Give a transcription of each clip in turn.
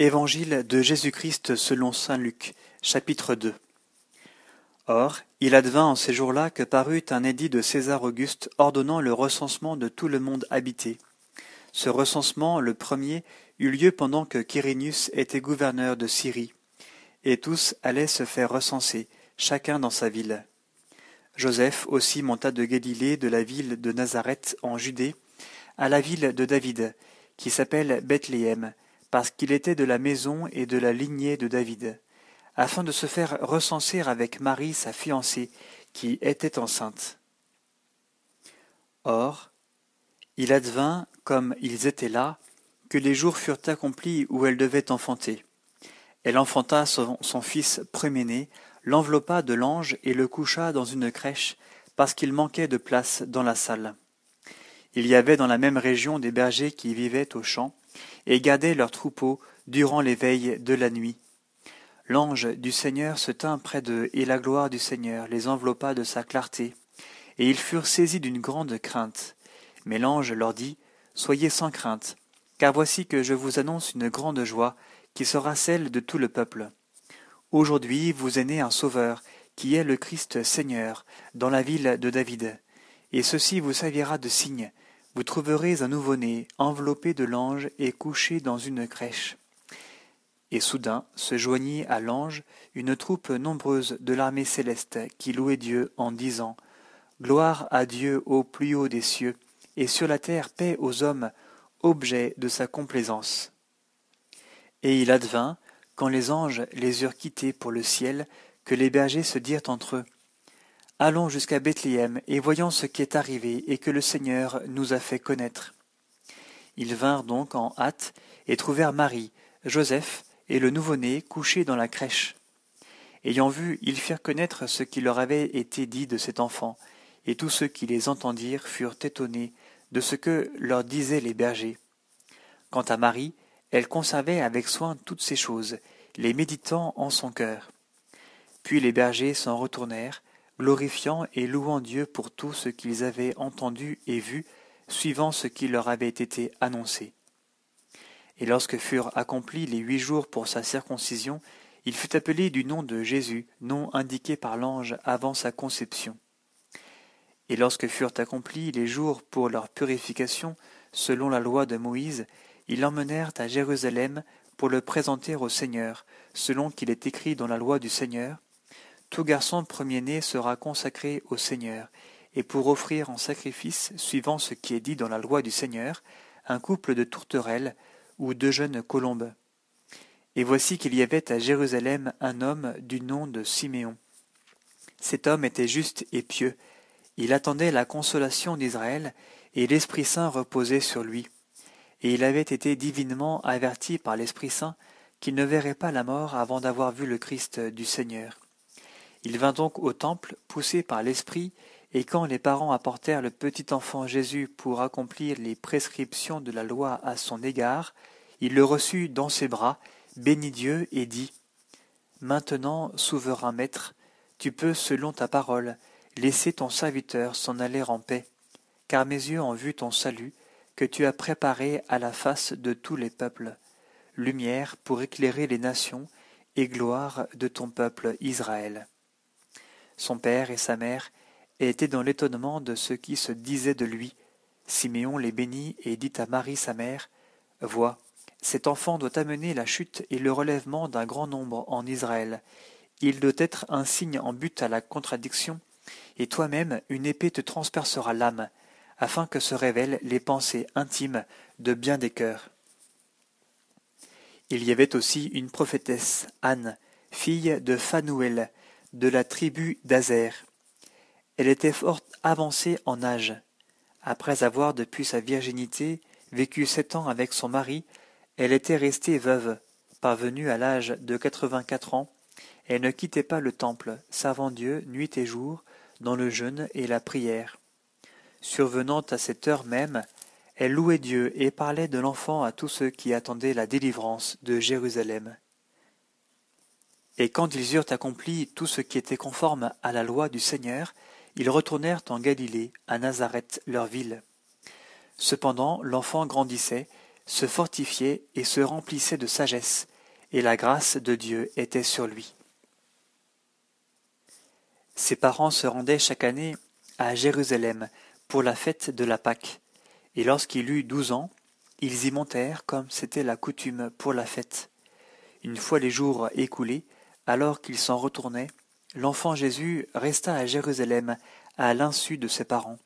Évangile de Jésus-Christ selon saint Luc, chapitre 2 Or, il advint en ces jours-là que parut un édit de César Auguste ordonnant le recensement de tout le monde habité. Ce recensement, le premier, eut lieu pendant que Quirinius était gouverneur de Syrie, et tous allaient se faire recenser, chacun dans sa ville. Joseph aussi monta de Galilée, de la ville de Nazareth en Judée, à la ville de David, qui s'appelle Bethléem, parce qu'il était de la maison et de la lignée de David, afin de se faire recenser avec Marie sa fiancée, qui était enceinte. Or, il advint, comme ils étaient là, que les jours furent accomplis où elle devait enfanter. Elle enfanta son, fils premier-né, l'enveloppa de l'ange et le coucha dans une crèche, parce qu'il manquait de place dans la salle. Il y avait dans la même région des bergers qui vivaient aux champs, et gardaient leurs troupeaux durant les veilles de la nuit. L'ange du Seigneur se tint près d'eux, et la gloire du Seigneur les enveloppa de sa clarté, et ils furent saisis d'une grande crainte. Mais l'ange leur dit, Soyez sans crainte, car voici que je vous annonce une grande joie, qui sera celle de tout le peuple. Aujourd'hui vous est né un Sauveur, qui est le Christ Seigneur, dans la ville de David. Et ceci vous servira de signe, vous trouverez un nouveau-né enveloppé de l'ange et couché dans une crèche. Et soudain se joignit à l'ange une troupe nombreuse de l'armée céleste qui louait Dieu en disant Gloire à Dieu au plus haut des cieux, et sur la terre paix aux hommes, objet de sa complaisance. Et il advint, quand les anges les eurent quittés pour le ciel, que les bergers se dirent entre eux Allons jusqu'à Bethléem et voyons ce qui est arrivé et que le Seigneur nous a fait connaître. Ils vinrent donc en hâte et trouvèrent Marie, Joseph et le nouveau-né couchés dans la crèche. Ayant vu, ils firent connaître ce qui leur avait été dit de cet enfant, et tous ceux qui les entendirent furent étonnés de ce que leur disaient les bergers. Quant à Marie, elle conservait avec soin toutes ces choses, les méditant en son cœur. Puis les bergers s'en retournèrent, glorifiant et louant Dieu pour tout ce qu'ils avaient entendu et vu, suivant ce qui leur avait été annoncé. Et lorsque furent accomplis les huit jours pour sa circoncision, il fut appelé du nom de Jésus, nom indiqué par l'ange avant sa conception. Et lorsque furent accomplis les jours pour leur purification, selon la loi de Moïse, ils l'emmenèrent à Jérusalem pour le présenter au Seigneur, selon qu'il est écrit dans la loi du Seigneur, tout garçon premier-né sera consacré au Seigneur, et pour offrir en sacrifice, suivant ce qui est dit dans la loi du Seigneur, un couple de tourterelles ou deux jeunes colombes. Et voici qu'il y avait à Jérusalem un homme du nom de Siméon. Cet homme était juste et pieux, il attendait la consolation d'Israël, et l'Esprit Saint reposait sur lui. Et il avait été divinement averti par l'Esprit Saint qu'il ne verrait pas la mort avant d'avoir vu le Christ du Seigneur. Il vint donc au temple, poussé par l'Esprit, et quand les parents apportèrent le petit enfant Jésus pour accomplir les prescriptions de la loi à son égard, il le reçut dans ses bras, bénit Dieu et dit Maintenant, souverain maître, tu peux, selon ta parole, laisser ton serviteur s'en aller en paix, car mes yeux ont vu ton salut, que tu as préparé à la face de tous les peuples, lumière pour éclairer les nations et gloire de ton peuple Israël. Son père et sa mère étaient dans l'étonnement de ce qui se disait de lui. Siméon les bénit et dit à Marie sa mère Vois, cet enfant doit amener la chute et le relèvement d'un grand nombre en Israël. Il doit être un signe en but à la contradiction, et toi-même une épée te transpercera l'âme, afin que se révèlent les pensées intimes de bien des cœurs. Il y avait aussi une prophétesse, Anne, fille de Phanuel, de la tribu d'Azer. Elle était fort avancée en âge. Après avoir, depuis sa virginité, vécu sept ans avec son mari, elle était restée veuve. Parvenue à l'âge de quatre-vingt-quatre ans, elle ne quittait pas le temple, servant Dieu nuit et jour, dans le jeûne et la prière. Survenant à cette heure même, elle louait Dieu et parlait de l'enfant à tous ceux qui attendaient la délivrance de Jérusalem. Et quand ils eurent accompli tout ce qui était conforme à la loi du Seigneur, ils retournèrent en Galilée, à Nazareth, leur ville. Cependant, l'enfant grandissait, se fortifiait et se remplissait de sagesse, et la grâce de Dieu était sur lui. Ses parents se rendaient chaque année à Jérusalem pour la fête de la Pâque, et lorsqu'il eut douze ans, ils y montèrent comme c'était la coutume pour la fête. Une fois les jours écoulés, alors qu'ils s'en retournaient, l'enfant Jésus resta à Jérusalem à l'insu de ses parents.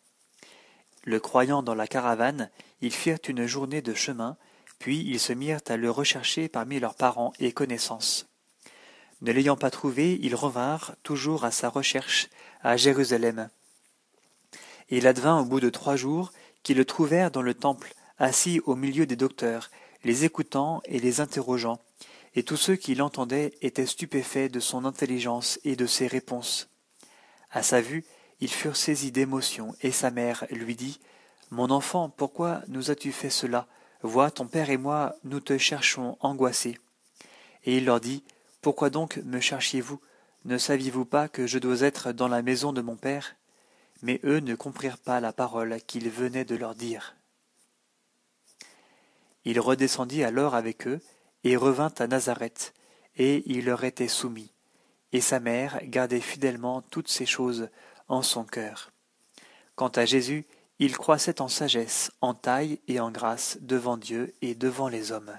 Le croyant dans la caravane, ils firent une journée de chemin, puis ils se mirent à le rechercher parmi leurs parents et connaissances. Ne l'ayant pas trouvé, ils revinrent toujours à sa recherche à Jérusalem. Et il advint au bout de trois jours qu'ils le trouvèrent dans le temple, assis au milieu des docteurs, les écoutant et les interrogeant, et tous ceux qui l'entendaient étaient stupéfaits de son intelligence et de ses réponses. À sa vue, ils furent saisis d'émotion, et sa mère lui dit Mon enfant, pourquoi nous as-tu fait cela? Vois, ton père et moi, nous te cherchons angoissés. Et il leur dit Pourquoi donc me cherchiez-vous? Ne saviez-vous pas que je dois être dans la maison de mon père? Mais eux ne comprirent pas la parole qu'il venait de leur dire. Il redescendit alors avec eux, et revint à Nazareth, et il leur était soumis. Et sa mère gardait fidèlement toutes ces choses en son cœur. Quant à Jésus, il croissait en sagesse, en taille et en grâce devant Dieu et devant les hommes.